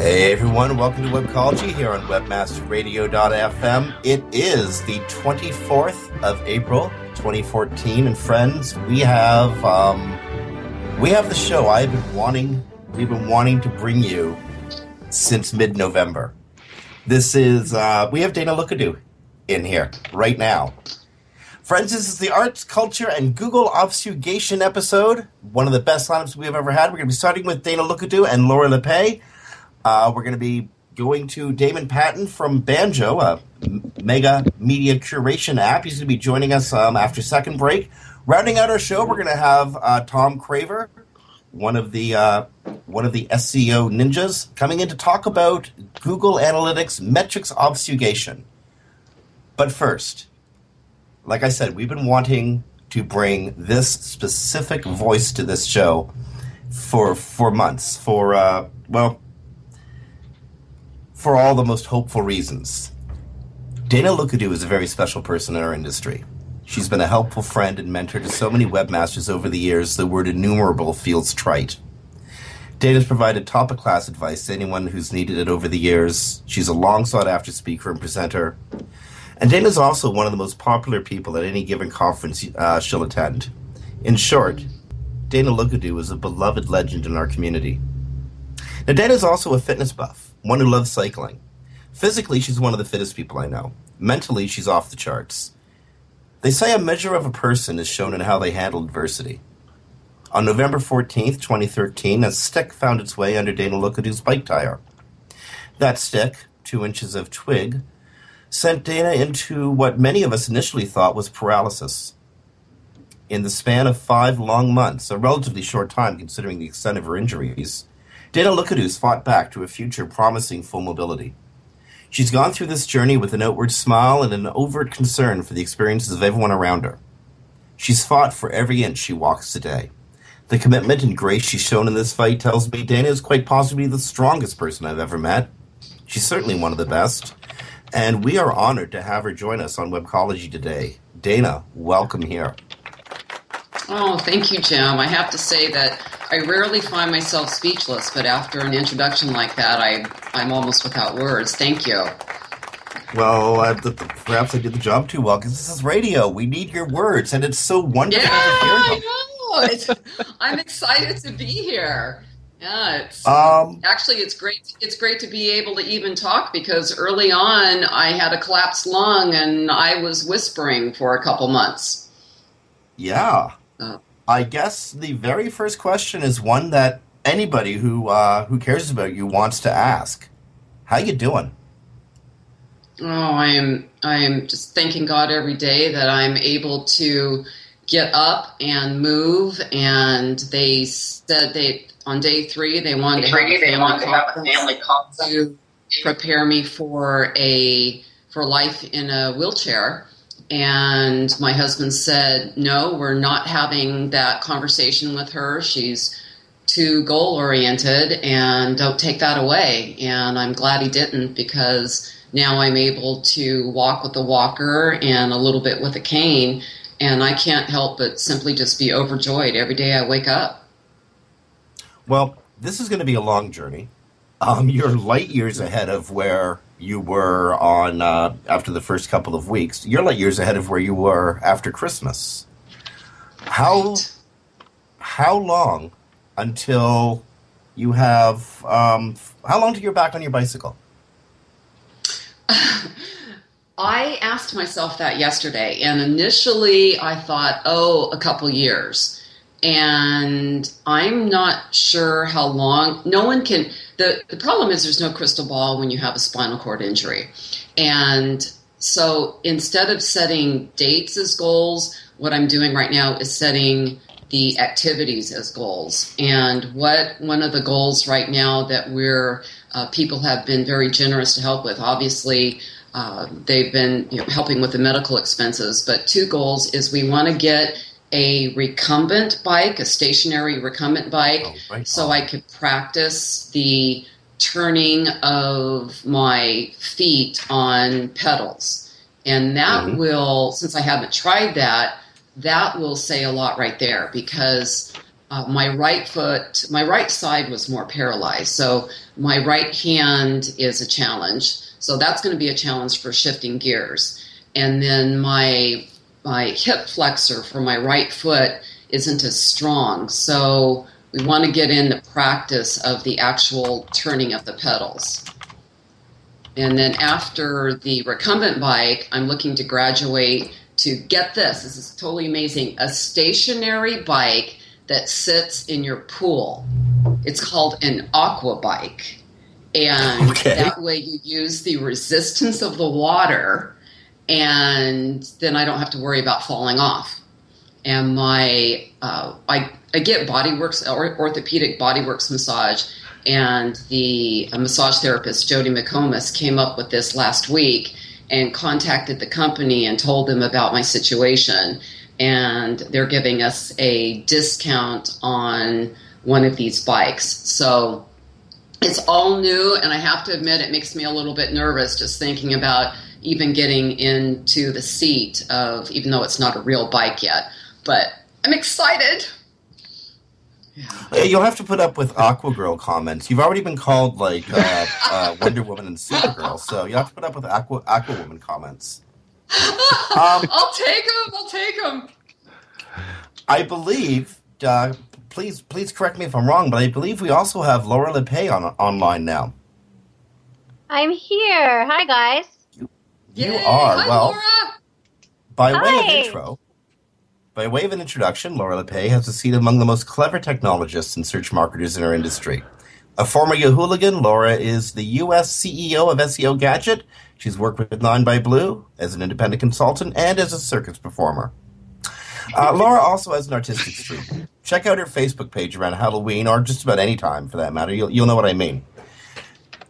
Hey everyone, welcome to Webcology here on WebmasterRadio.fm. It is the 24th of April, 2014, and friends, we have um, we have the show I've been wanting we've been wanting to bring you since mid-November. This is uh, we have Dana Lookadoo in here right now. Friends, this is the arts, culture, and Google obfuscation episode. One of the best lineups we have ever had. We're going to be starting with Dana Lookadoo and Laura Lippay. Uh, we're going to be going to Damon Patton from Banjo, a mega media curation app. He's going to be joining us um, after second break. Rounding out our show, we're going to have uh, Tom Craver, one of the uh, one of the SEO ninjas, coming in to talk about Google Analytics metrics obfuscation. But first, like I said, we've been wanting to bring this specific voice to this show for for months. For uh, well for all the most hopeful reasons. Dana Lookadoo is a very special person in our industry. She's been a helpful friend and mentor to so many webmasters over the years, the word innumerable feels trite. Dana's provided top of class advice to anyone who's needed it over the years. She's a long sought after speaker and presenter. And Dana's also one of the most popular people at any given conference uh, she'll attend. In short, Dana Lookadoo is a beloved legend in our community. Now, Dana's also a fitness buff one who loves cycling. Physically, she's one of the fittest people I know. Mentally, she's off the charts. They say a measure of a person is shown in how they handle adversity. On November 14th, 2013, a stick found its way under Dana Lookadoo's bike tire. That stick, two inches of twig, sent Dana into what many of us initially thought was paralysis. In the span of five long months, a relatively short time considering the extent of her injuries, Dana Lookadoo's fought back to a future promising full mobility. She's gone through this journey with an outward smile and an overt concern for the experiences of everyone around her. She's fought for every inch she walks today. The commitment and grace she's shown in this fight tells me Dana is quite possibly the strongest person I've ever met. She's certainly one of the best. And we are honored to have her join us on Webcology today. Dana, welcome here. Oh, thank you, Jim. I have to say that I rarely find myself speechless, but after an introduction like that, I I'm almost without words. Thank you. Well, I, the, perhaps I did the job too well because this is radio. We need your words, and it's so wonderful yeah, to hear them. I know. I'm excited to be here. Yeah, it's um, actually it's great. It's great to be able to even talk because early on I had a collapsed lung and I was whispering for a couple months. Yeah. Uh, I guess the very first question is one that anybody who uh, who cares about you wants to ask. How you doing? Oh, I am. I am just thanking God every day that I'm able to get up and move. And they said they on day three they wanted, to, have they wanted to have a family conference to prepare me for a for life in a wheelchair. And my husband said, No, we're not having that conversation with her. She's too goal oriented and don't take that away. And I'm glad he didn't because now I'm able to walk with a walker and a little bit with a cane. And I can't help but simply just be overjoyed every day I wake up. Well, this is going to be a long journey. Um, you're light years ahead of where you were on uh, after the first couple of weeks. You're light years ahead of where you were after Christmas. How how long until you have um, how long till you're back on your bicycle? I asked myself that yesterday, and initially I thought, oh, a couple years. And I'm not sure how long. No one can. The, the problem is there's no crystal ball when you have a spinal cord injury. And so instead of setting dates as goals, what I'm doing right now is setting the activities as goals. And what one of the goals right now that we're uh, people have been very generous to help with. Obviously, uh, they've been you know, helping with the medical expenses. But two goals is we want to get a recumbent bike, a stationary recumbent bike, oh, right so I could practice the turning of my feet on pedals. And that mm-hmm. will, since I haven't tried that, that will say a lot right there because uh, my right foot, my right side was more paralyzed. So my right hand is a challenge. So that's going to be a challenge for shifting gears. And then my my hip flexor for my right foot isn't as strong. So we want to get in the practice of the actual turning of the pedals. And then after the recumbent bike, I'm looking to graduate to get this. This is totally amazing. A stationary bike that sits in your pool. It's called an aqua bike. And okay. that way you use the resistance of the water and then I don't have to worry about falling off. And my uh, I I get Bodyworks or orthopedic Bodyworks massage, and the massage therapist Jody McComas came up with this last week and contacted the company and told them about my situation, and they're giving us a discount on one of these bikes. So it's all new, and I have to admit it makes me a little bit nervous just thinking about even getting into the seat of, even though it's not a real bike yet. But I'm excited. Yeah. You'll have to put up with Aqua Girl comments. You've already been called like uh, uh, Wonder Woman and Supergirl, so you have to put up with Aqua Aqua Woman comments. Um, I'll take them. I'll take them. I believe. Please, please correct me if I'm wrong, but I believe we also have Laura Lippay on online now. I'm here. Hi, guys. You Yay! are Hi, well. Laura. By Hi. way of intro, by way of an introduction, Laura Lippay has a seat among the most clever technologists and search marketers in our industry. A former Yahooligan, Laura is the U.S. CEO of SEO Gadget. She's worked with Nine by Blue as an independent consultant and as a circus performer. Uh, Laura also has an artistic streak. Check out her Facebook page around Halloween, or just about any time for that matter. You'll, you'll know what I mean.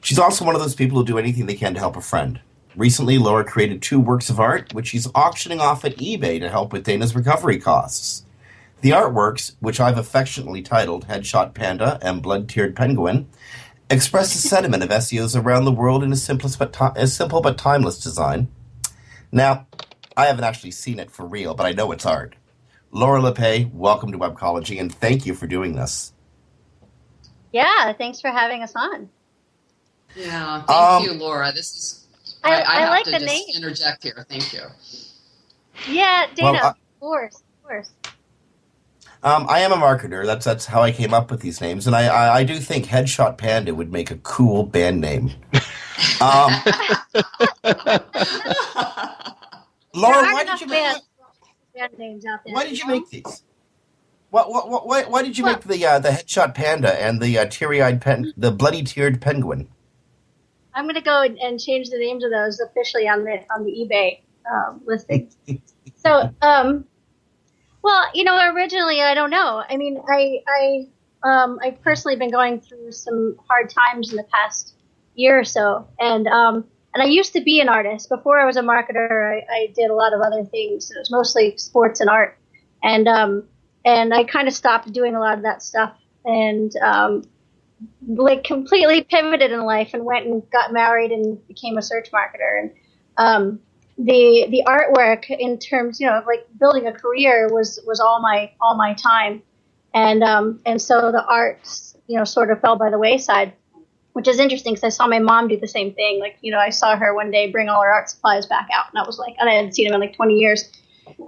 She's also one of those people who do anything they can to help a friend. Recently, Laura created two works of art, which she's auctioning off at eBay to help with Dana's recovery costs. The artworks, which I've affectionately titled Headshot Panda and Blood Tiered Penguin, express the sentiment of SEOs around the world in a, simplest but ti- a simple but timeless design. Now, I haven't actually seen it for real, but I know it's art. Laura Lippay, welcome to Webcology, and thank you for doing this. Yeah, thanks for having us on. Yeah, thank um, you, Laura. This is I, I, I have like to the just name. interject here. Thank you. Yeah, Dana, well, of course, of course. Um, I am a marketer. That's that's how I came up with these names, and I, I, I do think Headshot Panda would make a cool band name. Um, Laura, why did you make band names out there? Why did you make these? What, what, what, why, why did you make the uh, the Headshot Panda and the uh, teary eyed pen, the bloody teared penguin? I'm going to go and change the names of those officially on the on the eBay um, listing. so, um, well, you know, originally I don't know. I mean, I I um, I've personally been going through some hard times in the past year or so, and um, and I used to be an artist before I was a marketer. I, I did a lot of other things. It was mostly sports and art, and um, and I kind of stopped doing a lot of that stuff, and um, like completely pivoted in life and went and got married and became a search marketer. And um, the the artwork in terms, you know, of like building a career was was all my all my time. And um, and so the arts, you know, sort of fell by the wayside, which is interesting because I saw my mom do the same thing. Like, you know, I saw her one day bring all her art supplies back out, and I was like, and I hadn't seen them in like 20 years.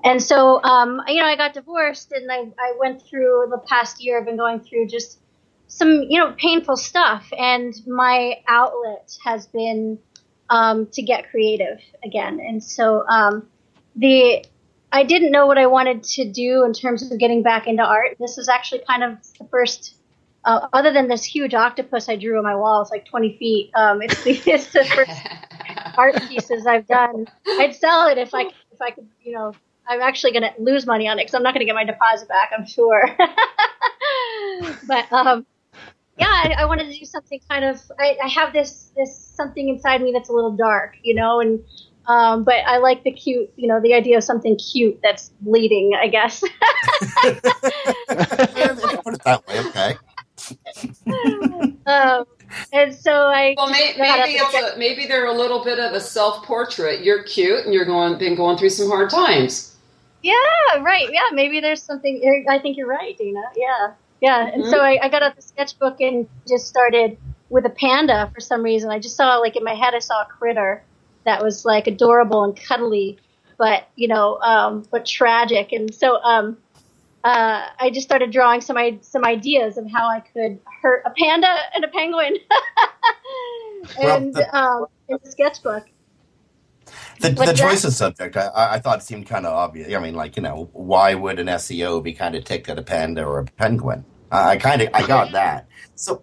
And so, um, you know, I got divorced, and I, I went through the past year. I've been going through just some you know painful stuff and my outlet has been um, to get creative again. And so um, the I didn't know what I wanted to do in terms of getting back into art. This was actually kind of the first, uh, other than this huge octopus I drew on my wall, it's like 20 feet. Um, it's, the, it's the first art pieces I've done. I'd sell it if I if I could, you know. I'm actually going to lose money on it because I'm not going to get my deposit back. I'm sure. but um, yeah, I, I, wanted to do something kind of. I, I, have this this something inside me that's a little dark, you know, and um, but I like the cute, you know, the idea of something cute that's bleeding. I guess. Put it that way, okay. Um, and so I well maybe maybe, a, maybe they're a little bit of a self portrait. You're cute and you're going been going through some hard times. Yeah, right. Yeah, maybe there's something. I think you're right, Dana. Yeah, yeah. And mm-hmm. so I, I got out the sketchbook and just started with a panda for some reason. I just saw like in my head, I saw a critter that was like adorable and cuddly, but you know, um, but tragic. And so um, uh, I just started drawing some some ideas of how I could hurt a panda and a penguin, and um, in the sketchbook. The, the choice of subject, I, I thought seemed kind of obvious. I mean, like you know, why would an SEO be kind of ticked at a panda or a penguin? I kind of I got that. So,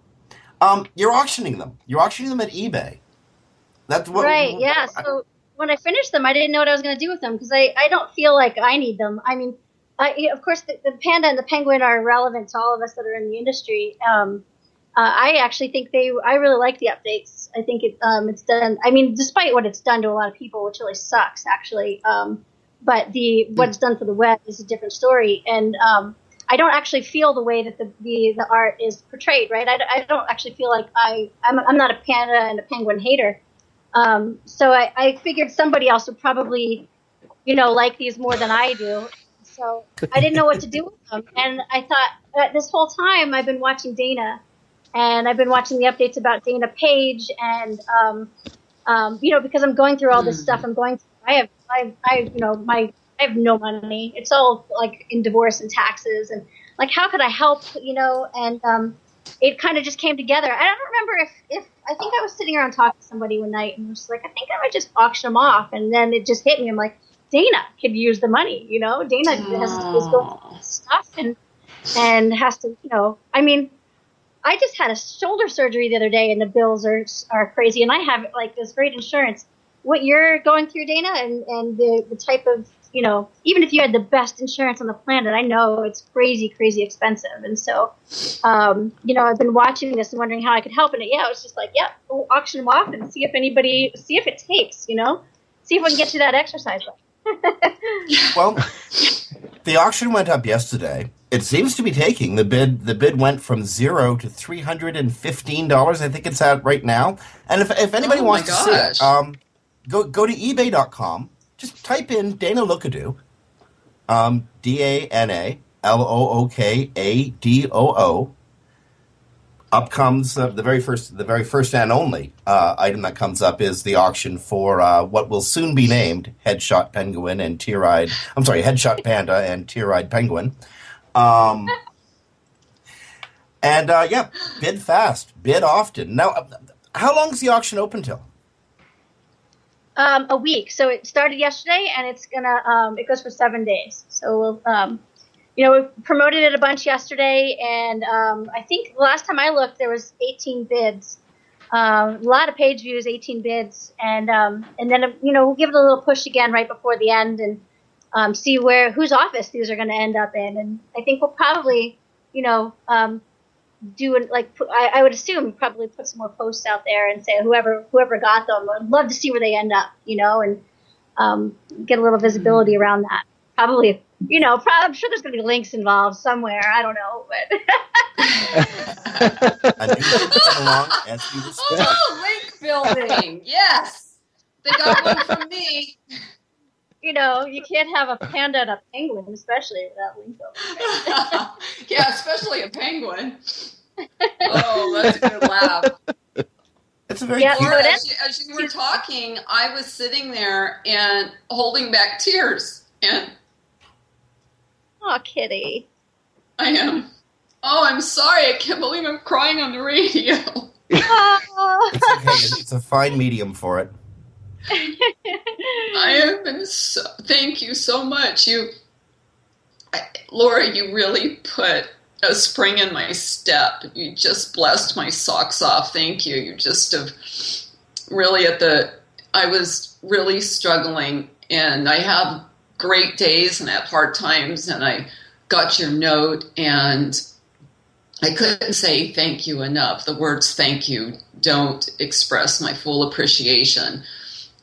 um, you're auctioning them. You're auctioning them at eBay. That's what. Right. Yeah. So when I finished them, I didn't know what I was going to do with them because I I don't feel like I need them. I mean, I, of course, the, the, panda and the penguin are relevant to all of us that are in the industry. Um, uh, I actually think they. I really like the updates. I think it, um, it's done. I mean, despite what it's done to a lot of people, which really sucks, actually. Um, but the what it's done for the web is a different story, and um, I don't actually feel the way that the the, the art is portrayed. Right? I, I don't actually feel like I. I'm, I'm not a panda and a penguin hater. Um, so I, I figured somebody else would probably, you know, like these more than I do. So I didn't know what to do with them, and I thought uh, this whole time I've been watching Dana and I've been watching the updates about Dana Page, and um, um, you know, because I'm going through all this mm. stuff, I'm going. Through, I have, I, I, you know, my, I have no money. It's all like in divorce and taxes, and like, how could I help? You know, and um, it kind of just came together. I don't remember if, if I think I was sitting around talking to somebody one night, and was like, I think I might just auction them off, and then it just hit me. I'm like, Dana could use the money. You know, Dana has to go stuff and and has to, you know, I mean I just had a shoulder surgery the other day, and the bills are are crazy. And I have like this great insurance. What you're going through, Dana, and and the the type of you know, even if you had the best insurance on the planet, I know it's crazy, crazy expensive. And so, um, you know, I've been watching this and wondering how I could help. And yeah, it was just like, yeah, we'll auction them off and see if anybody, see if it takes, you know, see if we can get to that exercise. well, the auction went up yesterday. It seems to be taking the bid. The bid went from zero to three hundred and fifteen dollars. I think it's at right now. And if, if anybody oh wants to see it, um, go go to eBay.com. Just type in Dana Lookadoo, um, D A N A L O O K A D O O. Up comes uh, the very first, the very first and only uh, item that comes up is the auction for uh, what will soon be named Headshot Penguin and Tear-eyed. I'm sorry, Headshot Panda and Tear-eyed Penguin. Um, and uh, yeah, bid fast, bid often. Now, how long is the auction open till? Um, a week. So it started yesterday, and it's gonna um, it goes for seven days. So we'll um, you know we promoted it a bunch yesterday, and um, I think the last time I looked, there was 18 bids. Um, a lot of page views, 18 bids, and um, and then you know we'll give it a little push again right before the end, and um, see where whose office these are going to end up in. And I think we'll probably, you know, um, do it like I, I would assume probably put some more posts out there and say whoever whoever got them. I'd love to see where they end up, you know, and um, get a little visibility mm-hmm. around that. Probably, you know, probably, I'm sure there's going to be links involved somewhere. I don't know, but. I along as oh, oh, link building. Yes, they got one from me you know, you can't have a panda and a penguin, especially without Linko. yeah, especially a penguin. Oh, that's a good laugh. It's a very yeah, cute. As you, as you were talking, I was sitting there and holding back tears. And oh, Kitty, I am. Oh, I'm sorry. I can't believe I'm crying on the radio. it's okay. It's a fine medium for it. I have been so. Thank you so much. You, I, Laura, you really put a spring in my step. You just blessed my socks off. Thank you. You just have really at the. I was really struggling, and I have great days and I have hard times, and I got your note and I couldn't say thank you enough. The words thank you don't express my full appreciation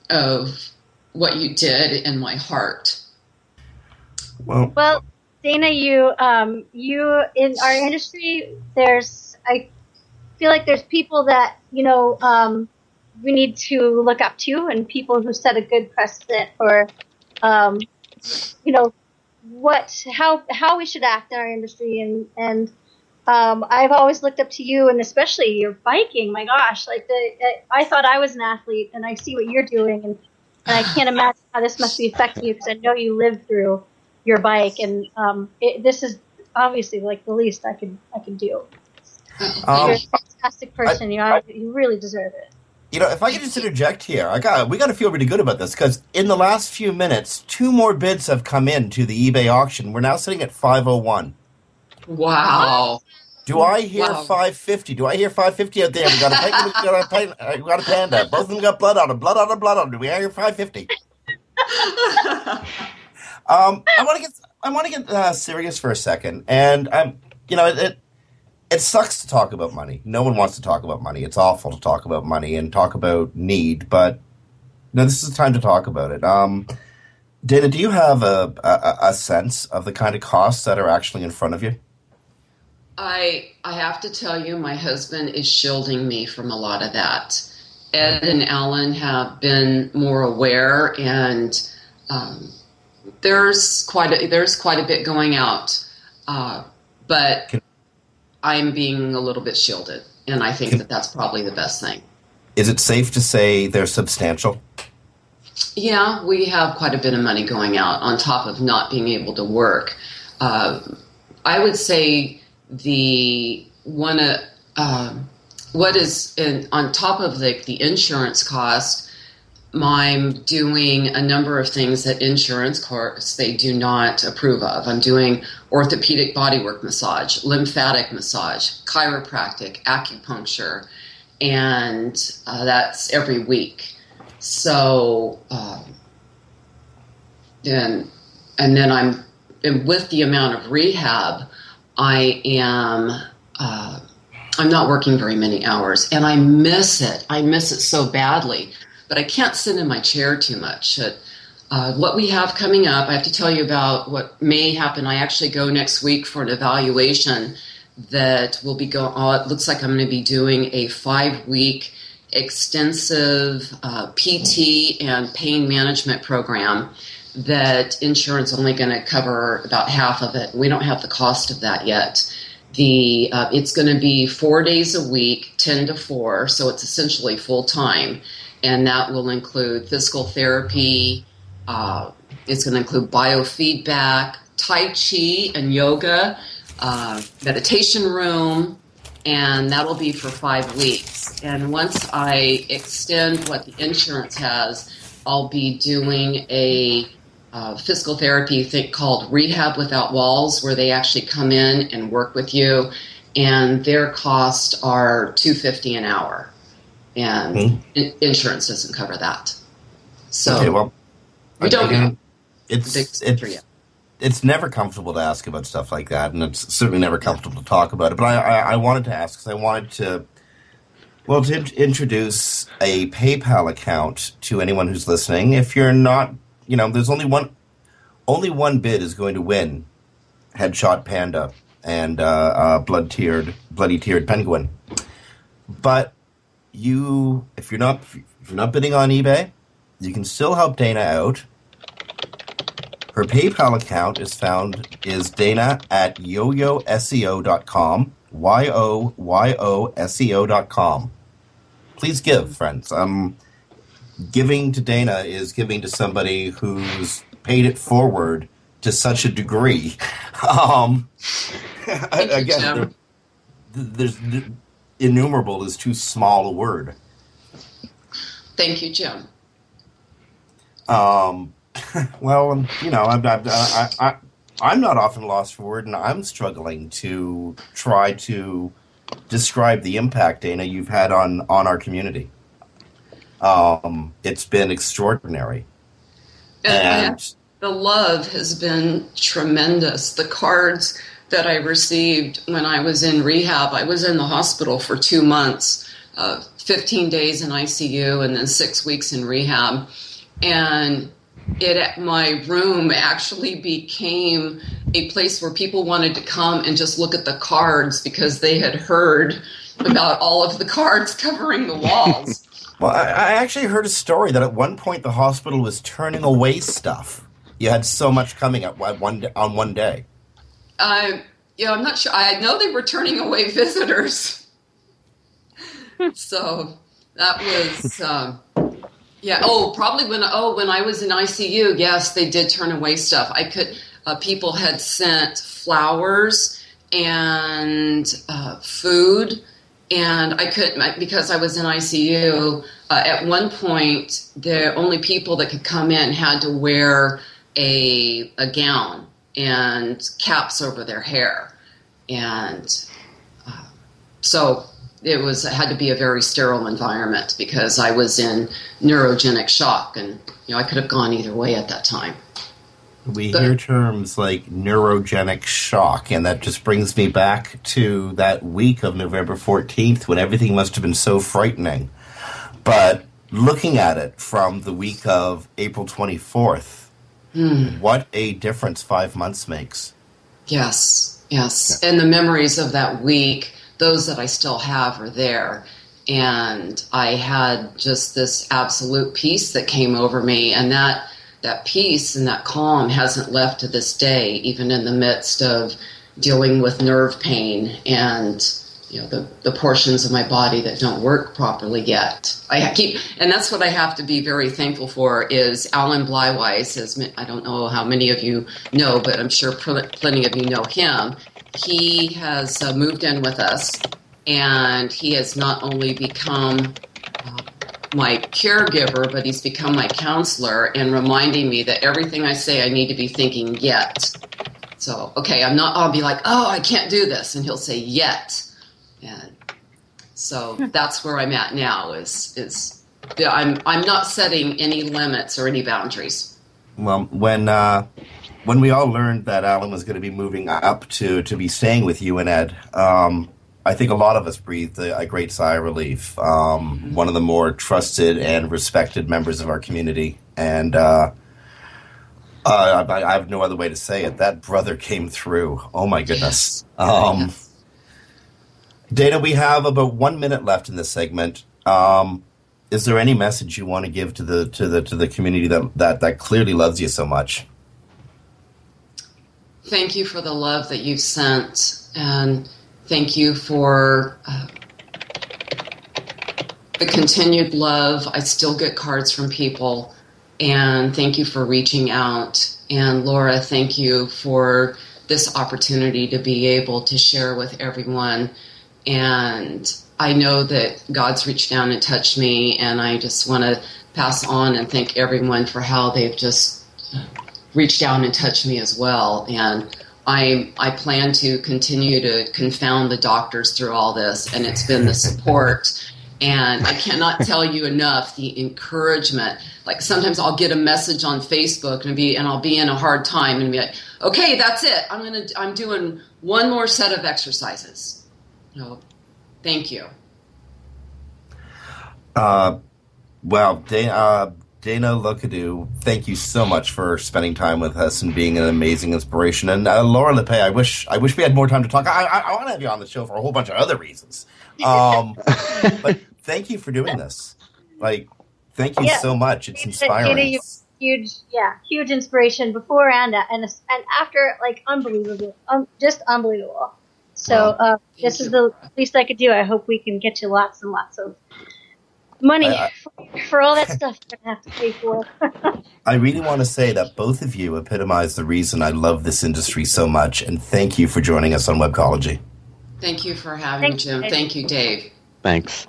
of what you did in my heart. Well, Well, Dana, you um, you in our industry, there's I feel like there's people that you know um, we need to look up to, and people who set a good precedent for um, you know what how how we should act in our industry, and and um, I've always looked up to you, and especially your biking. My gosh, like the I thought I was an athlete, and I see what you're doing, and and I can't imagine how this must be affecting you because I know you lived through your bike, and um, it, this is obviously like the least I could I could do. Um, You're a fantastic person. you are, you really deserve it. You know, if I could just interject here, I got we got to feel really good about this because in the last few minutes, two more bids have come in to the eBay auction. We're now sitting at five oh one. Wow. Do I hear Wow. 550? Do I hear 550 out there? We got a panda. We got a panda. uh, We got a panda. Both of them got blood on them. Blood on them. Blood on them. Do we hear 550? Um, I want to get I want to get uh, serious for a second, and I'm you know it, it sucks to talk about money. No one wants to talk about money. It's awful to talk about money and talk about need, but no, this is the time to talk about it. Um, Dana, do you have a, a a sense of the kind of costs that are actually in front of you? I I have to tell you, my husband is shielding me from a lot of that. Ed and Alan have been more aware, and um, there's quite a, there's quite a bit going out, uh, but Can- I'm being a little bit shielded, and I think that that's probably the best thing. Is it safe to say they're substantial? Yeah, we have quite a bit of money going out on top of not being able to work. Uh, I would say the one uh, um what is in, on top of the, the insurance cost. I'm doing a number of things that insurance courts they do not approve of. I'm doing orthopedic bodywork massage, lymphatic massage, chiropractic, acupuncture, and uh, that's every week. So, um, and and then I'm and with the amount of rehab, I am uh, I'm not working very many hours, and I miss it. I miss it so badly, but I can't sit in my chair too much. Uh, what we have coming up, I have to tell you about what may happen. I actually go next week for an evaluation that will be going. Oh, it looks like I'm going to be doing a five week extensive uh, PT and pain management program that insurance only going to cover about half of it. We don't have the cost of that yet. The uh, it's going to be four days a week, ten to four, so it's essentially full time, and that will include physical therapy. Uh, it's going to include biofeedback, tai chi, and yoga, uh, meditation room, and that'll be for five weeks. And once I extend what the insurance has, I'll be doing a uh, physical therapy thing called Rehab Without Walls, where they actually come in and work with you, and their costs are two fifty an hour, and Hmm. in- insurance doesn't cover that. So okay, well, we don't again, it's it's yet. it's never comfortable to ask about stuff like that, and it's certainly never comfortable to talk about it. But I, I, I wanted to ask because I wanted to, well, to int- introduce a PayPal account to anyone who's listening. If you're not, you know, there's only one, only one bid is going to win, Headshot Panda and uh, uh, blood tiered, bloody tiered penguin. But you, if you're not, if you're not bidding on eBay, you can still help Dana out. Her PayPal account is found is Dana at yoyoseo.com. Y O Y O S E O dot com. Please give, friends. Um, giving to Dana is giving to somebody who's paid it forward to such a degree. Um, again, there- there's innumerable is too small a word. Thank you, Jim. Um, well, you know, I'm not, I, I, I'm not often lost for word, and I'm struggling to try to describe the impact, Dana, you've had on on our community. Um, it's been extraordinary, And, and the love has been tremendous. The cards that I received when I was in rehab, I was in the hospital for two months, uh, 15 days in ICU, and then six weeks in rehab. And it my room actually became a place where people wanted to come and just look at the cards because they had heard about all of the cards covering the walls. Well, I, I actually heard a story that at one point the hospital was turning away stuff. You had so much coming one one on one day. Uh, yeah, I'm not sure. I know they were turning away visitors. so that was, um, yeah. Oh, probably when oh when I was in ICU, yes, they did turn away stuff. I could. Uh, people had sent flowers and uh, food, and I couldn't because I was in ICU. Uh, at one point, the only people that could come in had to wear a a gown and caps over their hair, and uh, so it was it had to be a very sterile environment because I was in neurogenic shock, and you know I could have gone either way at that time. We But- hear terms like neurogenic shock, and that just brings me back to that week of November 14th when everything must have been so frightening. But looking at it from the week of April 24th, what a difference five months makes. Yes, yes. And the memories of that week, those that I still have, are there. And I had just this absolute peace that came over me, and that that peace and that calm hasn't left to this day, even in the midst of dealing with nerve pain and you know the, the portions of my body that don't work properly yet. I keep, and that's what I have to be very thankful for. Is Alan Bleiweiss? As I don't know how many of you know, but I'm sure plenty of you know him. He has uh, moved in with us, and he has not only become uh, my caregiver, but he's become my counselor and reminding me that everything I say, I need to be thinking yet. So, okay, I'm not, I'll be like, oh, I can't do this. And he'll say, yet. And so that's where I'm at now is, is yeah, I'm, I'm not setting any limits or any boundaries. Well, when uh, when we all learned that Alan was going to be moving up to to be staying with you and Ed, um, I think a lot of us breathed a, a great sigh of relief. Um, One of the more trusted and respected members of our community, and uh, uh, I, I have no other way to say it. That brother came through. Oh my goodness. Um. Dana, we have about one minute left in this segment. Um, is there any message you want to give to the to the to the community that that, that clearly loves you so much? Thank you for the love that you've sent, and thank you for uh, the continued love. I still get cards from people, and thank you for reaching out. And Laura, thank you for this opportunity to be able to share with everyone. And I know that God's reached down and touched me, and I just want to pass on and thank everyone for how they've just reached down and touched me as well. And I I plan to continue to confound the doctors through all this, and it's been the support. And I cannot tell you enough the encouragement. Like sometimes I'll get a message on Facebook and be and I'll be in a hard time and be like, okay, that's it. I'm gonna I'm doing one more set of exercises. No, thank you. Uh, well, Dana, uh, Dana Lookadoo, thank you so much for spending time with us and being an amazing inspiration. And uh, Laura Lippay, I wish I wish we had more time to talk. I, I, I want to have you on the show for a whole bunch of other reasons. Um, but thank you for doing this. Like, thank you Yeah. so much. It's inspiring. you- huge yeah huge inspiration before and and and after like unbelievable um, just unbelievable so uh, this is the least i could do i hope we can get you lots and lots of money I- for, for all that stuff you're gonna have to pay for I really want to say that both of you epitomize the reason I love this industry so much. And thank you for joining us on Webcology. Thank you for having me, Jim. you. Thank you, Dave. Thanks.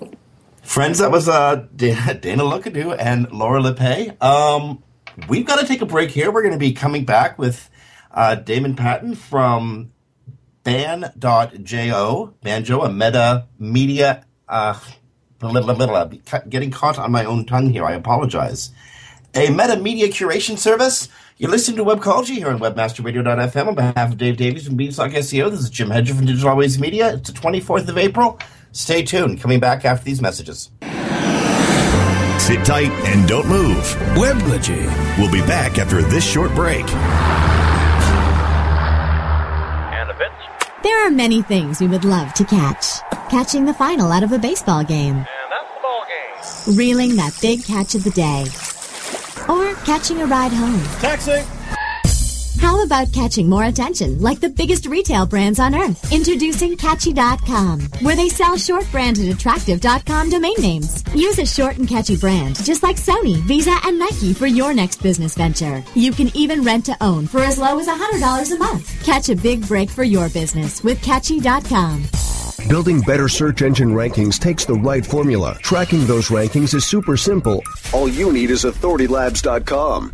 Friends, that was uh, Dana, Dana Lookadoo and Laura Lippay. Um, we've got to take a break here. We're going to be coming back with uh, Damon Patton from ban.jo, Banjo, a meta media. Uh, getting caught on my own tongue here. I apologize. A meta media curation service. You're listening to Webcology here on WebmasterRadio.fm on behalf of Dave Davies from Beanstalk SEO. This is Jim Hedger from Digital Always Media. It's the 24th of April. Stay tuned. Coming back after these messages. Sit tight and don't move. Webcology. We'll be back after this short break. There are many things we would love to catch. Catching the final out of a baseball game. And that's the ball game. Reeling that big catch of the day. Or catching a ride home. Taxi. How about catching more attention like the biggest retail brands on earth? Introducing Catchy.com, where they sell short branded attractive.com domain names. Use a short and catchy brand, just like Sony, Visa, and Nike for your next business venture. You can even rent to own for as low as $100 a month. Catch a big break for your business with Catchy.com. Building better search engine rankings takes the right formula. Tracking those rankings is super simple. All you need is authoritylabs.com.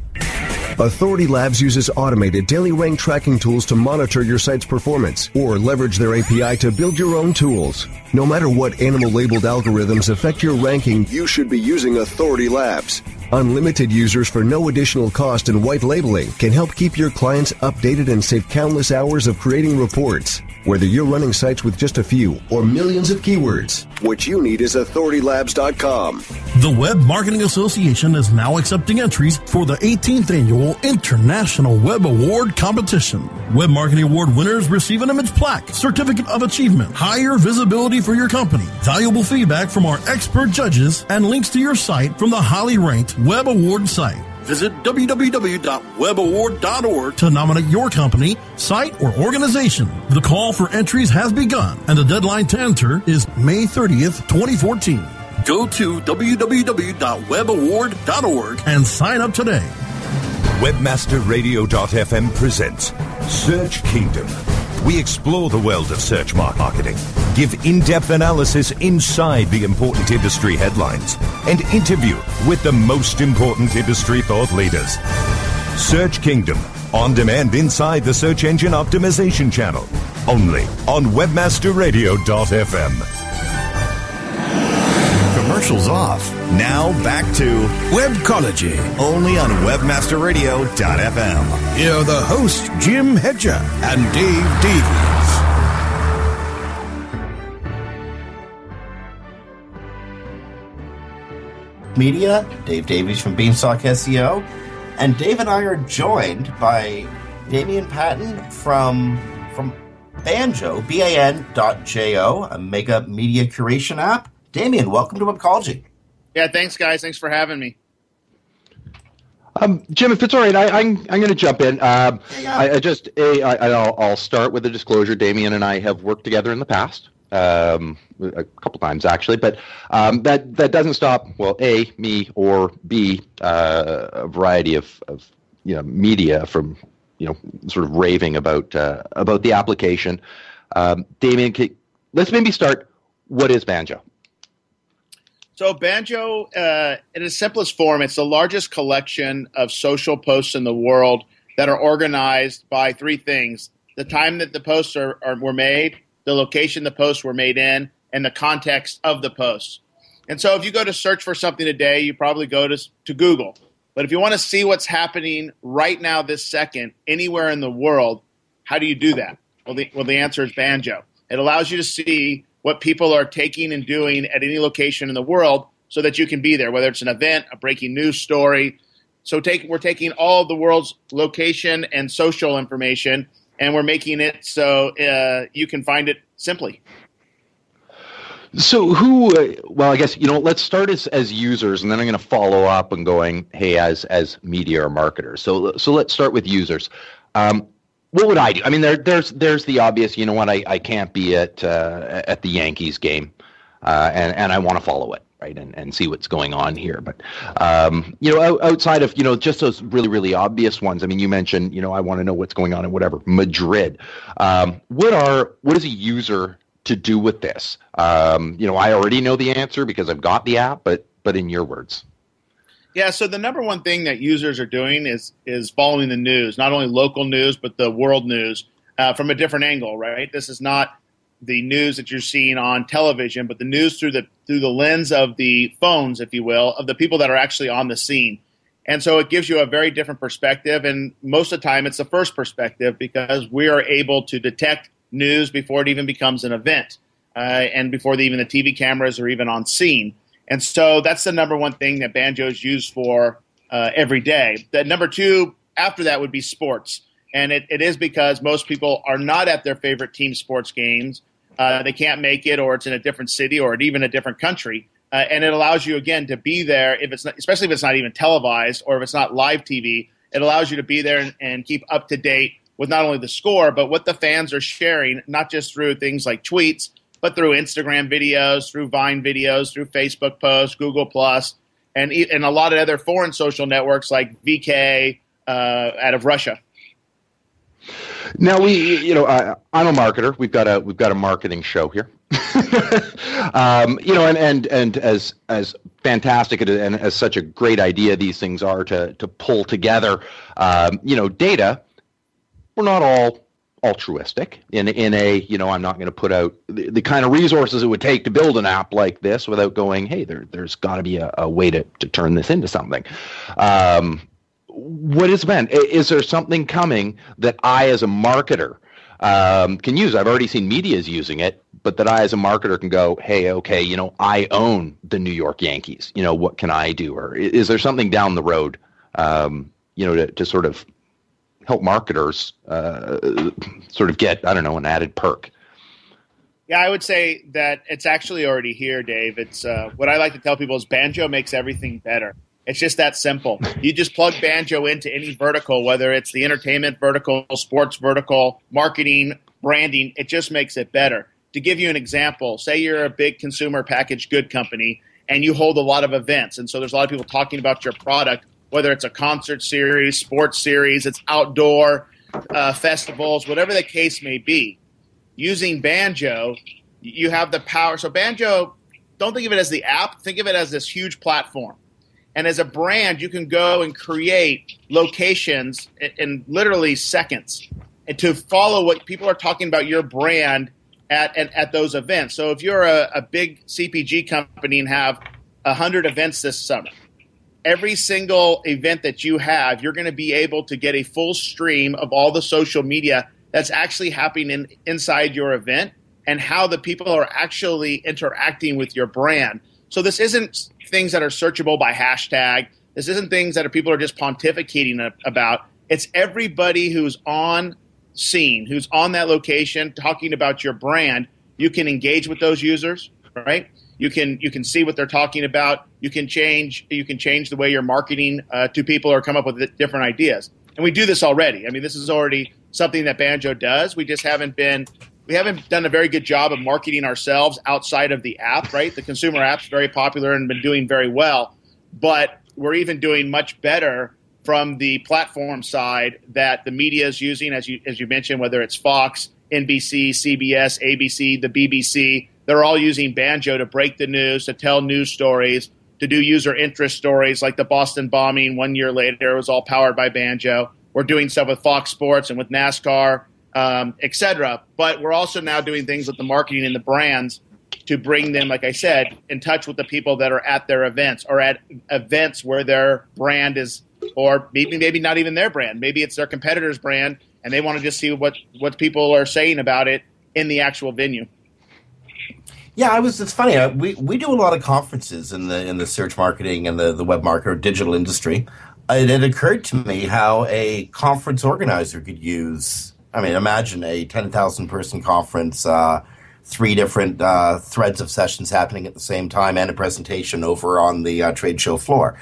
Authority Labs uses automated daily rank tracking tools to monitor your site's performance or leverage their API to build your own tools. No matter what animal labeled algorithms affect your ranking, you should be using Authority Labs. Unlimited users for no additional cost and white labeling can help keep your clients updated and save countless hours of creating reports. Whether you're running sites with just a few or millions of keywords, what you need is authoritylabs.com. The Web Marketing Association is now accepting entries for the 18th annual International Web Award competition. Web Marketing Award winners receive an image plaque, certificate of achievement, higher visibility for your company, valuable feedback from our expert judges, and links to your site from the highly ranked Web Award site. Visit www.webaward.org to nominate your company, site, or organization. The call for entries has begun, and the deadline to enter is May 30th, 2014. Go to www.webaward.org and sign up today. Webmasterradio.fm presents Search Kingdom. We explore the world of search marketing, give in depth analysis inside the important industry headlines, and interview with the most important industry thought leaders. Search Kingdom, on demand inside the Search Engine Optimization channel, only on WebmasterRadio.fm. Commercials off. Now back to Webcology. only on WebmasterRadio.fm. Here are the hosts, Jim Hedger and Dave Davies. Media, Dave Davies from Beanstalk SEO, and Dave and I are joined by Damien Patton from from Banjo, B-A-N dot J-O, a mega media curation app. Damien, welcome to Webcology. Yeah, thanks, guys. Thanks for having me. Um, Jim, if it's all right, I, I'm I'm going to jump in. Um, yeah. I, I just a, I, I'll, I'll start with a disclosure. Damien and I have worked together in the past, um, a couple times actually, but um, that that doesn't stop. Well, a me or b uh, a variety of, of you know media from you know sort of raving about uh, about the application. Um, Damien, can, let's maybe start. What is Banjo? So, Banjo, uh, in its simplest form, it's the largest collection of social posts in the world that are organized by three things the time that the posts are, are, were made, the location the posts were made in, and the context of the posts. And so, if you go to search for something today, you probably go to, to Google. But if you want to see what's happening right now, this second, anywhere in the world, how do you do that? Well, the, well, the answer is Banjo. It allows you to see what people are taking and doing at any location in the world so that you can be there, whether it's an event, a breaking news story. So take, we're taking all the world's location and social information and we're making it so uh, you can find it simply. So who? Uh, well, I guess you know. Let's start as as users, and then I'm going to follow up and going, hey, as as media or marketers. So so let's start with users. Um, what would I do? I mean, there there's there's the obvious. You know what? I, I can't be at uh, at the Yankees game, uh, and and I want to follow it right and, and see what's going on here. But um, you know, outside of you know just those really really obvious ones. I mean, you mentioned you know I want to know what's going on in whatever Madrid. Um, what are what is a user to do with this? Um, you know, I already know the answer because I've got the app, but but in your words. Yeah, so the number one thing that users are doing is is following the news, not only local news but the world news uh, from a different angle. Right, this is not the news that you're seeing on television, but the news through the through the lens of the phones, if you will, of the people that are actually on the scene. And so it gives you a very different perspective. And most of the time, it's the first perspective because we are able to detect news before it even becomes an event uh, and before the, even the TV cameras are even on scene. And so that's the number one thing that banjo is used for uh, every day. The number two after that would be sports. And it, it is because most people are not at their favorite team sports games. Uh, they can't make it, or it's in a different city, or even a different country. Uh, and it allows you again to be there if it's not, especially if it's not even televised or if it's not live TV. It allows you to be there and, and keep up to date with not only the score but what the fans are sharing, not just through things like tweets, but through Instagram videos, through Vine videos, through Facebook posts, Google Plus, and and a lot of other foreign social networks like VK uh, out of Russia. Now we, you know, uh, I'm a marketer. We've got a we've got a marketing show here. um, you know, and and and as as fantastic and as such a great idea these things are to to pull together, um, you know, data. We're not all altruistic in in a you know I'm not going to put out the, the, kind of resources it would take to build an app like this without going hey there there's got to be a, a, way to to turn this into something. Um, what is meant? Is there something coming that I, as a marketer, um, can use? I've already seen media's using it, but that I, as a marketer, can go, hey, okay, you know, I own the New York Yankees. You know, what can I do? Or is there something down the road, um, you know, to, to sort of help marketers uh, sort of get, I don't know, an added perk? Yeah, I would say that it's actually already here, Dave. It's uh, what I like to tell people is banjo makes everything better. It's just that simple. You just plug banjo into any vertical, whether it's the entertainment vertical, sports vertical, marketing, branding, it just makes it better. To give you an example, say you're a big consumer packaged good company and you hold a lot of events. And so there's a lot of people talking about your product, whether it's a concert series, sports series, it's outdoor uh, festivals, whatever the case may be. Using Banjo, you have the power. So, Banjo, don't think of it as the app, think of it as this huge platform and as a brand, you can go and create locations in, in literally seconds and to follow what people are talking about your brand at, at, at those events. So if you're a, a big CPG company and have 100 events this summer, every single event that you have, you're going to be able to get a full stream of all the social media that's actually happening in, inside your event and how the people are actually interacting with your brand. So this isn't things that are searchable by hashtag. This isn't things that are, people are just pontificating about. It's everybody who's on scene, who's on that location, talking about your brand. You can engage with those users, right? You can you can see what they're talking about. You can change you can change the way you're marketing uh, to people or come up with different ideas. And we do this already. I mean, this is already something that Banjo does. We just haven't been we haven't done a very good job of marketing ourselves outside of the app, right? The consumer app's very popular and been doing very well, but we're even doing much better from the platform side that the media is using, as you as you mentioned, whether it's Fox, NBC, CBS, ABC, the BBC. They're all using Banjo to break the news, to tell news stories, to do user interest stories like the Boston bombing one year later. It was all powered by Banjo. We're doing stuff with Fox Sports and with NASCAR um, etc. But we're also now doing things with the marketing and the brands to bring them, like I said, in touch with the people that are at their events or at events where their brand is, or maybe maybe not even their brand, maybe it's their competitor's brand, and they want to just see what what people are saying about it in the actual venue. Yeah, I was. It's funny. Uh, we we do a lot of conferences in the in the search marketing and the the web marketer digital industry. It, occurred to me how a conference organizer could use I mean, imagine a 10,000 person conference, uh, three different uh, threads of sessions happening at the same time, and a presentation over on the uh, trade show floor.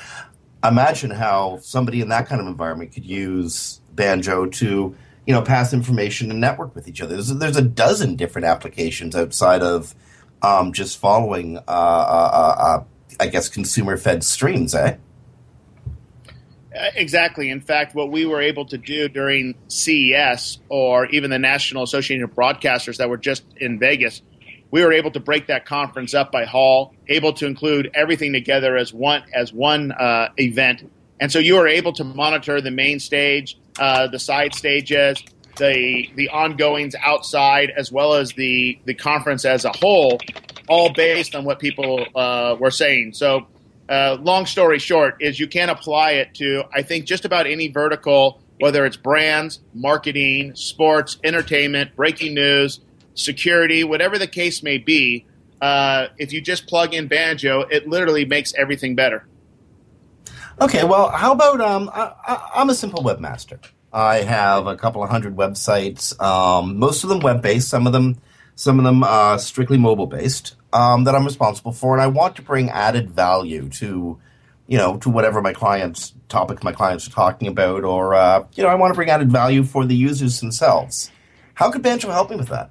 Imagine how somebody in that kind of environment could use Banjo to, you know, pass information and network with each other. There's, there's a dozen different applications outside of um, just following, uh, uh, uh, I guess, consumer fed streams, eh? Uh, exactly. In fact, what we were able to do during CES or even the National Association of Broadcasters that were just in Vegas, we were able to break that conference up by hall, able to include everything together as one as one uh, event, and so you were able to monitor the main stage, uh, the side stages, the the ongoings outside, as well as the the conference as a whole, all based on what people uh, were saying. So, uh, long story short, is you can apply it to I think just about any vertical, whether it's brands, marketing, sports, entertainment, breaking news security, whatever the case may be, uh, if you just plug in Banjo, it literally makes everything better. Okay, well, how about um, I, am a simple webmaster. I have a couple of hundred websites, um, most of them web based, some of them, some of them uh, strictly mobile based um, that I'm responsible for, and I want to bring added value to, you know, to whatever my clients topic my clients are talking about, or uh, you know, I want to bring added value for the users themselves. How could Banjo help me with that?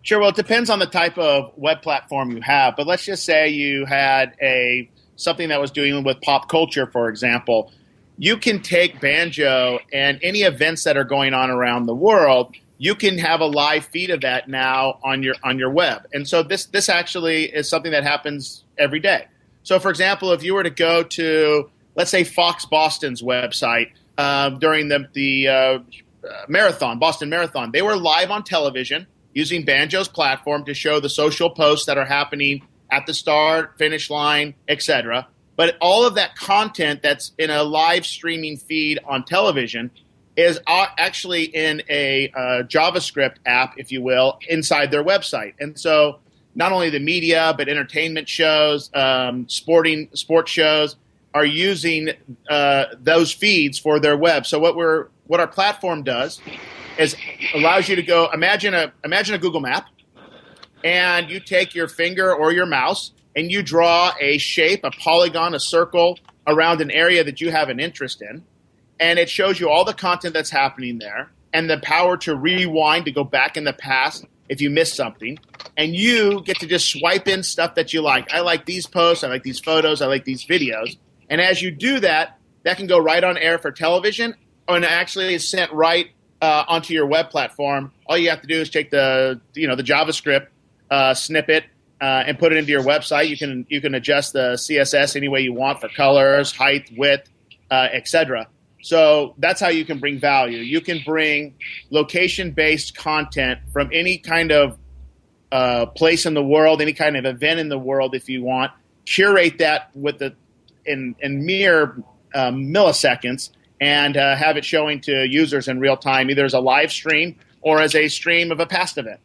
Sure. Well, it depends on the type of web platform you have, but let's just say you had a something that was doing with pop culture, for example. You can take Banjo and any events that are going on around the world. You can have a live feed of that now on your on your web, and so this this actually is something that happens every day. So, for example, if you were to go to let's say Fox Boston's website uh, during the the uh, marathon, Boston Marathon, they were live on television using Banjo's platform to show the social posts that are happening at the start, finish line, etc. But all of that content that's in a live streaming feed on television is actually in a uh, JavaScript app, if you will, inside their website. And so not only the media, but entertainment shows, um, sporting sports shows are using uh, those feeds for their web. So what we're what our platform does is allows you to go imagine a imagine a Google map and you take your finger or your mouse and you draw a shape, a polygon, a circle around an area that you have an interest in and it shows you all the content that's happening there and the power to rewind to go back in the past if you miss something and you get to just swipe in stuff that you like. I like these posts, I like these photos, I like these videos. And as you do that, that can go right on air for television and actually is sent right uh, onto your web platform, all you have to do is take the you know the JavaScript uh, snippet uh, and put it into your website. You can you can adjust the CSS any way you want for colors, height, width, uh, etc. So that's how you can bring value. You can bring location based content from any kind of uh, place in the world, any kind of event in the world, if you want. Curate that with the in in mere uh, milliseconds and uh, have it showing to users in real time, either as a live stream or as a stream of a past event.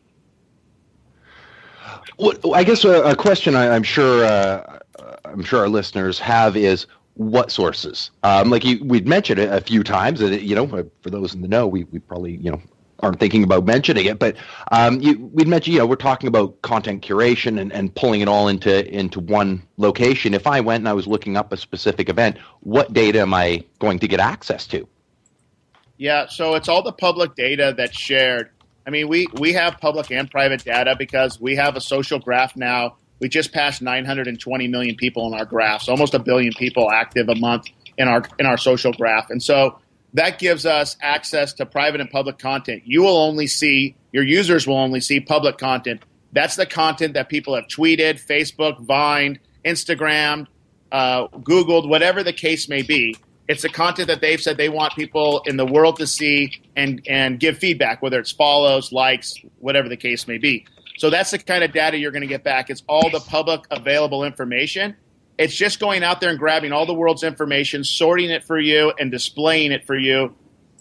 Well, I guess a, a question I, am sure uh, I'm sure our listeners have is what sources? Um, like you, we'd mentioned it a few times, and you know, for those in the know, we, we probably you know aren't thinking about mentioning it, but um, you, we'd mentioned, you know, we're talking about content curation and, and pulling it all into into one location. If I went and I was looking up a specific event, what data am I going to get access to? Yeah, so it's all the public data that's shared. I mean, we, we have public and private data because we have a social graph now. We just passed 920 million people in our graphs, almost a billion people active a month in our in our social graph. And so that gives us access to private and public content. You will only see, your users will only see public content. That's the content that people have tweeted, Facebook, Vine, Instagram, uh, Googled, whatever the case may be. It's the content that they've said they want people in the world to see and, and give feedback, whether it's follows, likes, whatever the case may be. So that's the kind of data you're going to get back. It's all the public available information it's just going out there and grabbing all the world's information, sorting it for you, and displaying it for you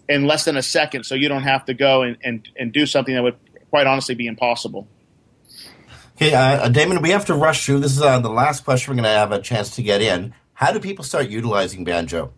in less than a second so you don't have to go and, and, and do something that would quite honestly be impossible. Okay, uh, Damien, we have to rush through. This is uh, the last question we're going to have a chance to get in. How do people start utilizing Banjo?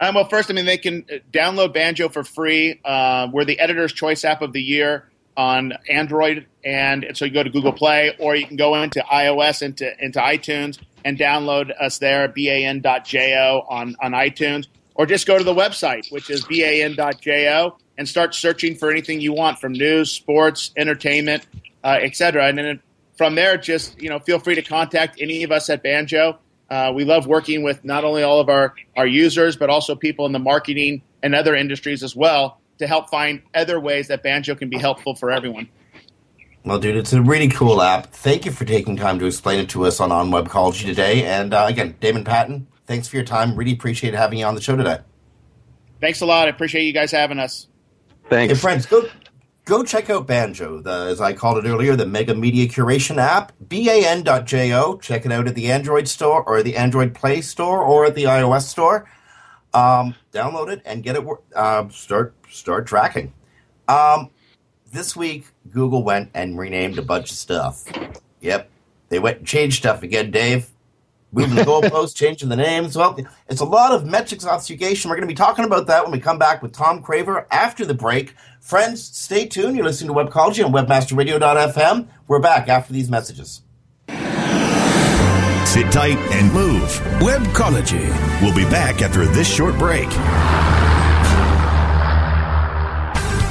Um, well, first, I mean, they can uh, download Banjo for free. Uh, we're the Editor's Choice app of the year on Android, and so you go to Google Play, or you can go into iOS, into into iTunes, and download us there, ban.jo on, on iTunes, or just go to the website, which is ban.jo, and start searching for anything you want from news, sports, entertainment, uh, etc. And then from there, just you know, feel free to contact any of us at Banjo. Uh, we love working with not only all of our, our users, but also people in the marketing and other industries as well to help find other ways that Banjo can be helpful for everyone. Well, dude, it's a really cool app. Thank you for taking time to explain it to us on On Webcology today. And uh, again, Damien Patton, thanks for your time. Really appreciate having you on the show today. Thanks a lot. I appreciate you guys having us. Thanks. Hey, friends, go go check out Banjo, the, as I called it earlier, the Mega Media Curation app, ban.jo. Check it out at the Android store or the Android Play store or at the iOS store. Um, download it and get it. Uh, start start tracking. Um, this week, Google went and renamed a bunch of stuff. Yep, they went and changed stuff again, Dave. Moving the goalposts, changing the names. Well, it's a lot of metrics obfuscation. We're going to be talking about that when we come back with Tom Craver after the break. Friends, stay tuned. You're listening to Webcology on WebmasterRadio.fm. We're back after these messages. Sit tight and move. Webcology. We'll be back after this short break.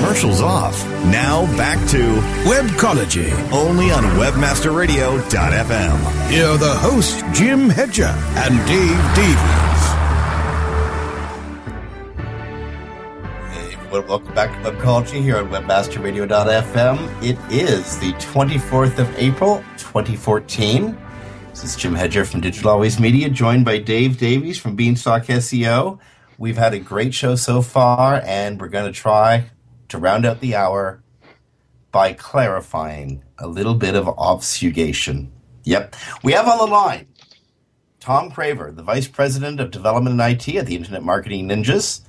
Commercials off. Now back to Webcology. only on WebmasterRadio.fm. Here are the hosts, Jim Hedger and Dave Davies. Hey, welcome back to Webcology here on WebmasterRadio.fm. It is the 24th of April, 2014. This is Jim Hedger from Digital Always Media, joined by Dave Davies from Beanstalk SEO. We've had a great show so far, and we're going to try to round out the hour by clarifying a little bit of obfuscation. Yep. We have on the line Tom Craver, the Vice President of Development and IT at the Internet Marketing Ninjas.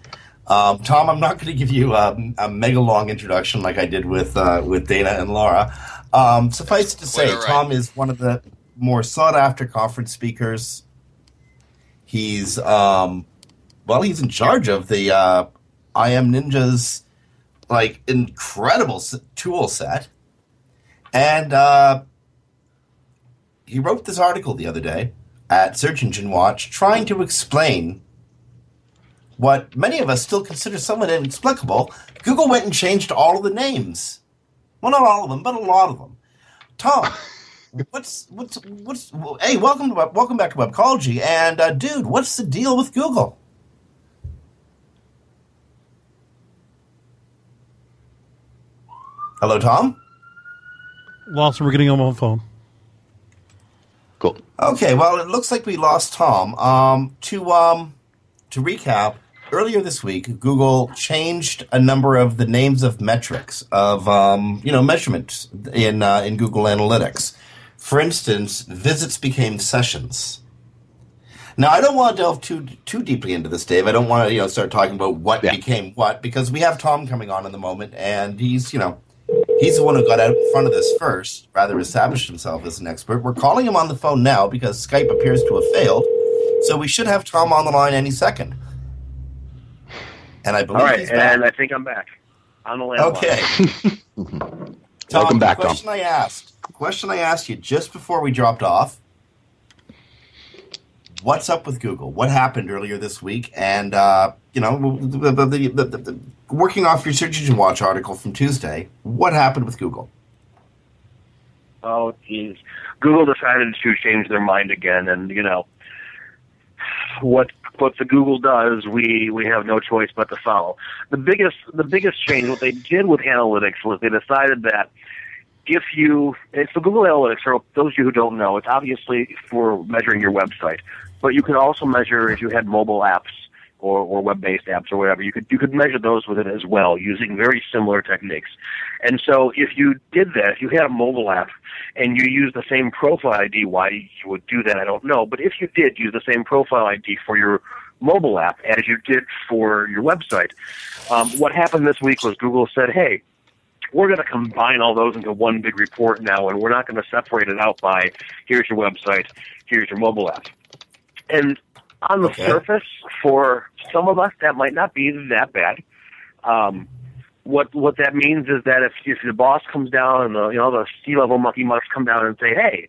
Um, Tom, I'm not going to give you a, a, mega long introduction like I did with uh, with Dana and Laura. Um, suffice to say, right. Tom is one of the more sought after conference speakers. He's um, well, he's in charge of the uh, I Am Ninjas like incredible tool set, and uh, he wrote this article the other day at Search Engine Watch, trying to explain what many of us still consider somewhat inexplicable. Google went and changed all of the names. Well, not all of them, but a lot of them. Tom, what's what's what's? Well, hey, welcome to welcome back to Webcology, and uh, dude, what's the deal with Google? Hello, Tom. Lost him. We're getting him on the phone. Cool. Okay, well, it looks like we lost Tom. Um, to um, to recap, earlier this week, Google changed a number of the names of metrics of um, you know measurements in uh, in Google Analytics. For instance, visits became sessions. Now, I don't want to delve too too deeply into this, Dave. I don't want to, you know, start talking about what became what because we have Tom coming on in the moment, and he's, you know, he's the one who got out in front of this first, rather established himself as an expert. We're calling him on the phone now because Skype appears to have failed, so we should have Tom on the line any second. And I believe All right, he's back. and I think I'm back on the landline. Okay. Tom, Welcome back, the Tom. question I asked. Question I asked you just before we dropped off. What's up with Google? What happened earlier this week? And uh, you know, the, the, the, working off your Search Engine Watch article from Tuesday, what happened with Google? Oh, geez. Google decided to change their mind again, and you know what what the Google does, we we have no choice but to follow. The biggest the biggest change, what they did with analytics was they decided that if you the Google Analytics, for those of you who don't know, it's obviously for measuring your website, but you could also measure if you had mobile apps or, or web-based apps or whatever. You could you could measure those with it as well using very similar techniques. And so if you did that, if you had a mobile app and you used the same profile ID, why you would do that, I don't know. But if you did use the same profile ID for your mobile app as you did for your website, um, what happened this week was Google said, hey, we're going to combine all those into one big report now, and we're not going to separate it out by here's your website, here's your mobile app. And on the Okay. surface, for some of us, that might not be that bad. Um, what what that means is that if if the boss comes down and the you know the C level monkey mucks come down and say, hey,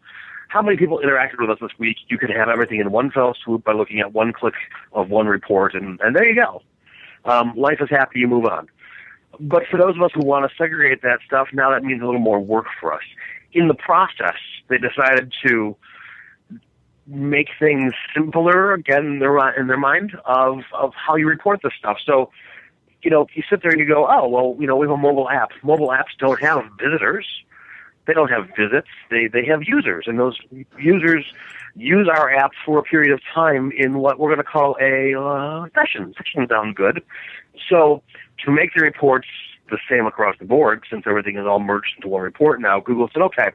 how many people interacted with us this week? You could have everything in one fell swoop by looking at one click of one report, and and there you go. Um, life is happy. You move on. But for those of us who want to segregate that stuff, now that means a little more work for us. In the process, they decided to make things simpler again in their in their mind of of how you report this stuff. So, you know, you sit there and you go, oh well, you know, we have a mobile app. Mobile apps don't have visitors. They don't have visits. They they have users, and those users use our app for a period of time in what we're going to call a uh, session. Session sounds good. So to make the reports the same across the board, since everything is all merged into one report now, Google said, okay,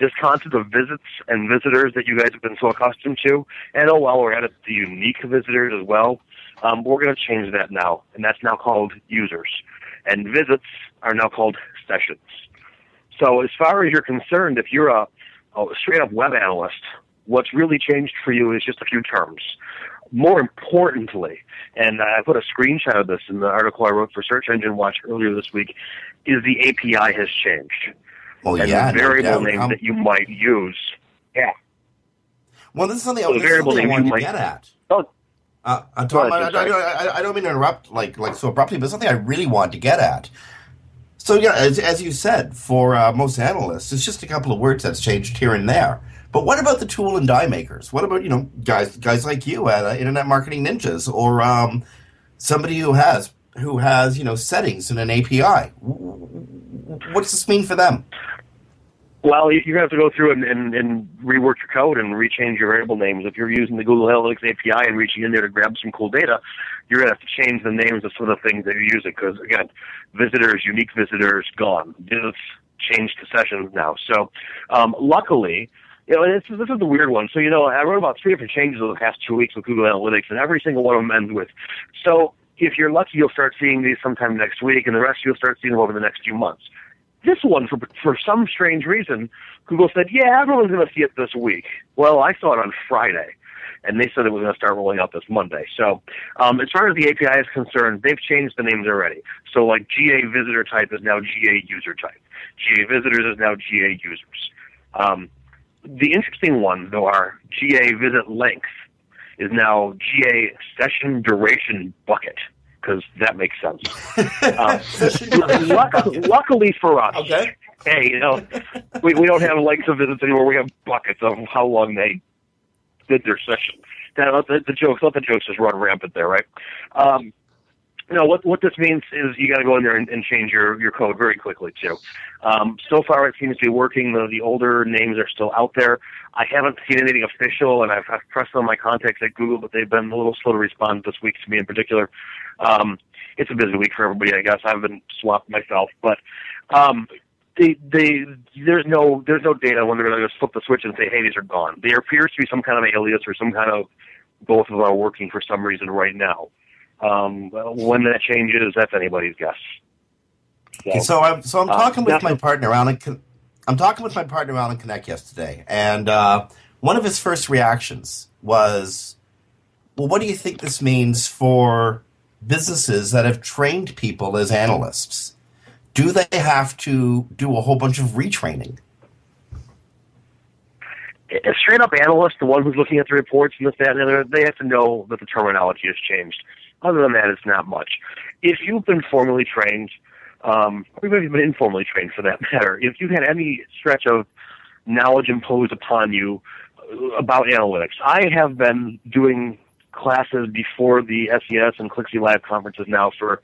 this concept of visits and visitors that you guys have been so accustomed to, and oh well, we're added the unique visitors as well. Um, we're going to change that now, and that's now called users, and visits are now called sessions. So as far as you're concerned, if you're a, a straight up web analyst, what's really changed for you is just a few terms. More importantly, and I put a screenshot of this in the article I wrote for Search Engine Watch earlier this week, is the API has changed. Oh, and yeah, the no variable doubt. names Um, that you might use. Yeah. Well, this is something, So the this is variable something I names wanted you to might- get at. Oh, Uh, uh, Go Tom, I, I, I, I don't mean to interrupt like like so abruptly, but something I really want to get at. So yeah, as, as you said, for uh, most analysts, it's just a couple of words that's changed here and there. But what about the tool and die makers? What about you know guys guys like you at uh, Internet Marketing Ninjas or um, somebody who has who has you know settings in an API? What's this mean for them? Well, you- have to go through and, and, and rework your code and rechange your variable names. If you're using the Google Analytics API and reaching in there to grab some cool data, you're going to have to change the names of some of the things that you're using because, again, visitors, unique visitors, gone. Visits changed to sessions now. So, um, luckily, you know, this, is- this is the weird one. So, you know, I wrote about three different changes over the past two weeks with Google Analytics, and every single one of them ends with. So, if you're lucky, you'll start seeing these sometime next week, and the rest you'll start seeing them over the next few months. This one, for for some strange reason, Google said, "Yeah, everyone's going to see it this week." Well, I saw it on Friday, and they said it was going to start rolling out this Monday. So, um, as far as the API is concerned, they've changed the names already. So, like GA visitor type is now GA user type. GA visitors is now GA users. Um, the interesting one, though, are GA visit length is now GA session duration bucket because that makes sense. Um, luck- luckily for us, okay. hey, you know, we, we don't have lengths of visits anymore. We have buckets of how long they did their session. Let the, the jokes, let the jokes just run rampant there, right? Um, know, what, what this means is you got to go in there and, and change your, your code very quickly, too. Um, so far, it seems to be working. The, the older names are still out there. I haven't seen anything official, and I've, I've pressed on my contacts at Google, but they've been a little slow to respond this week to me in particular. Um, it's a busy week for everybody, I guess. I've been swamped myself, but um, they they there's no there's no data when they're going to flip the switch and say, hey, these are gone. There appears to be some kind of alias or some kind of both of them are working for some reason right now. Um, when that changes, that's anybody's guess. Okay, so I'm so I'm uh, talking with my partner Alan. I'm talking with my partner Alan Connect yesterday, and uh, one of his first reactions was, "Well, what do you think this means for businesses that have trained people as analysts? Do they have to do a whole bunch of retraining?" a straight up analyst, the one who's looking at the reports and this, that, and the other, they have to know that the terminology has changed. Other than that, it's not much. If you've been formally trained, um, or even if you've been informally trained for that matter, if you've had any stretch of knowledge imposed upon you uh, about analytics, I have been doing classes before the SES and ClickZ Live conferences now for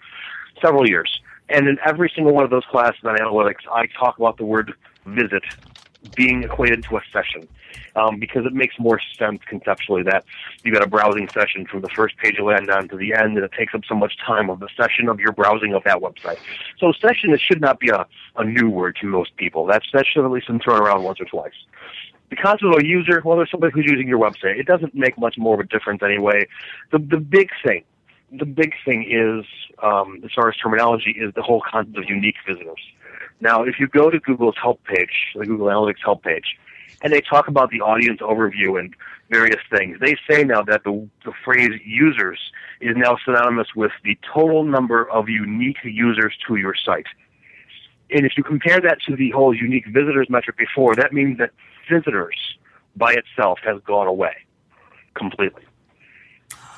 several years. And in every single one of those classes on analytics, I talk about the word visit being equated to a session um, because it makes more sense conceptually that you got a browsing session from the first page you land on to the end, and it takes up so much time of the session of your browsing of that website. So session it should not be a, a new word to most people. That should at least been thrown around once or twice. The of a user, well, there's somebody who's using your website. It doesn't make much more of a difference anyway. The the big thing, the big thing is, um, as far as terminology, is the whole concept of unique visitors. Now, if you go to Google's help page, the Google Analytics help page, and they talk about the audience overview and various things, they say now that the, the phrase users is now synonymous with the total number of unique users to your site. And if you compare that to the whole unique visitors metric before, that means that visitors by itself has gone away completely.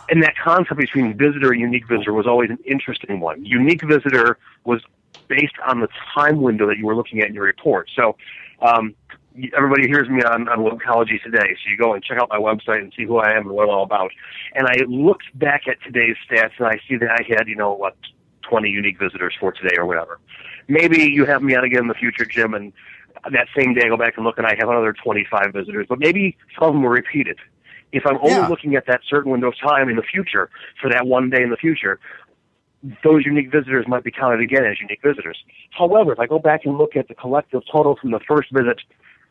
And that concept between visitor and unique visitor was always an interesting one. Unique visitor was based on the time window that you were looking at in your report. So, um, everybody hears me on, on Webcology today, so you go and check out my website and see who I am and what I'm all about. And I looked back at today's stats and I see that I had, you know, what, 20 unique visitors for today or whatever. Maybe you have me on again in the future, Jim, and that same day I go back and look and I have another 25 visitors, but maybe some of them were repeated. If I'm only Yeah. looking at that certain window of time in the future, for that one day in the future, those unique visitors might be counted again as unique visitors. However, if I go back and look at the collective total from the first visit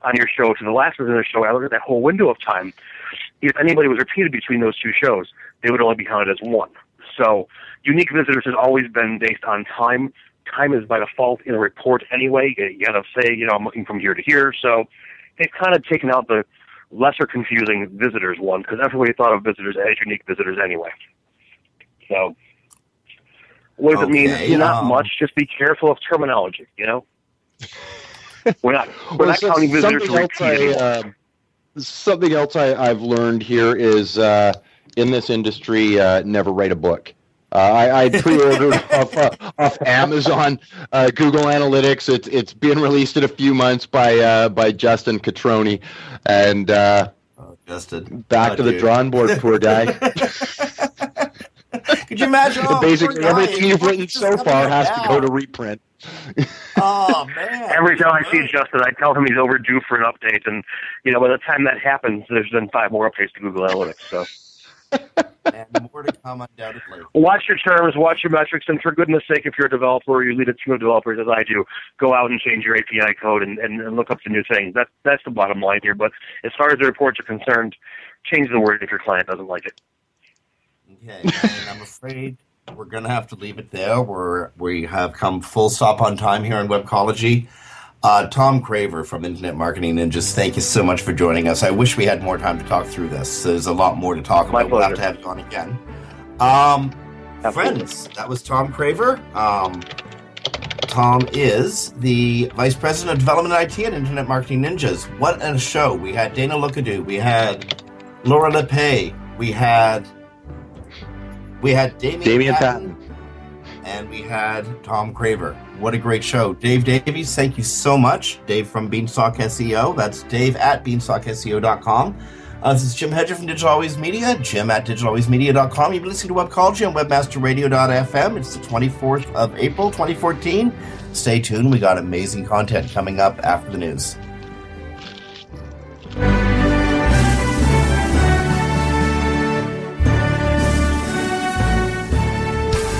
on your show to the last visit on the show, I look at that whole window of time. If anybody was repeated between those two shows, they would only be counted as one. So, unique visitors has always been based on time. Time is by default in a report anyway. You you gotta say, you know, I'm looking from here to here. So, they've kind of taken out the lesser confusing visitors one because everybody thought of visitors as unique visitors anyway. So, what does it Okay, mean? Not um, much. Just be careful of terminology. You know, we're not we're Well, not so- counting visitors something for else I, repeating. um, something else I, I've learned here is uh, in this industry, uh, never write a book. Uh, I, I pre-ordered off, uh, off Amazon uh, Google Analytics. It's it's been released in a few months by uh, by Justin Cutroni, and uh, Justin, back Oh, to the drawing board, poor guy. Could you imagine? Oh, Basically, poor guy, everything you've written so far up has to go to reprint. Oh man! Every time I see Justin, I tell him he's overdue for an update, and you know by the time that happens, there's been five more updates to Google Analytics. So and more to come undoubtedly. watch your terms, watch your metrics, and for goodness sake, if you're a developer or you lead a team of developers as I do, go out and change your API code and, and, and look up the new things. That's that's the bottom line here. But as far as the reports are concerned, change the word if your client doesn't like it. Okay, and I'm afraid we're going to have to leave it there. We're we have come full stop on time here in Webcology. Uh, Tom Craver from Internet Marketing Ninjas, thank you so much for joining us. I wish we had more time to talk through this. There's a lot more to talk My about. We'll have to have you on again. Um, Absolutely. friends, that was Tom Craver. Um, Tom is the Vice President of Development IT at Internet Marketing Ninjas. What a show! We had Dana Lookadoo, we had Laura Lippay, we had we had Damien, Damien Patton, and we had Tom Craver. What a great show. Dave Davies, thank you so much. Dave from Beanstalk SEO. That's Dave at beanstalkseo.com. Uh, this is Jim Hedger from Digital Always Media, jim at digitalwaysmedia.com. You've been listening to Webcology on webmasterradio.fm. It's the 24th of April, 2014. Stay tuned. We got amazing content coming up after the news.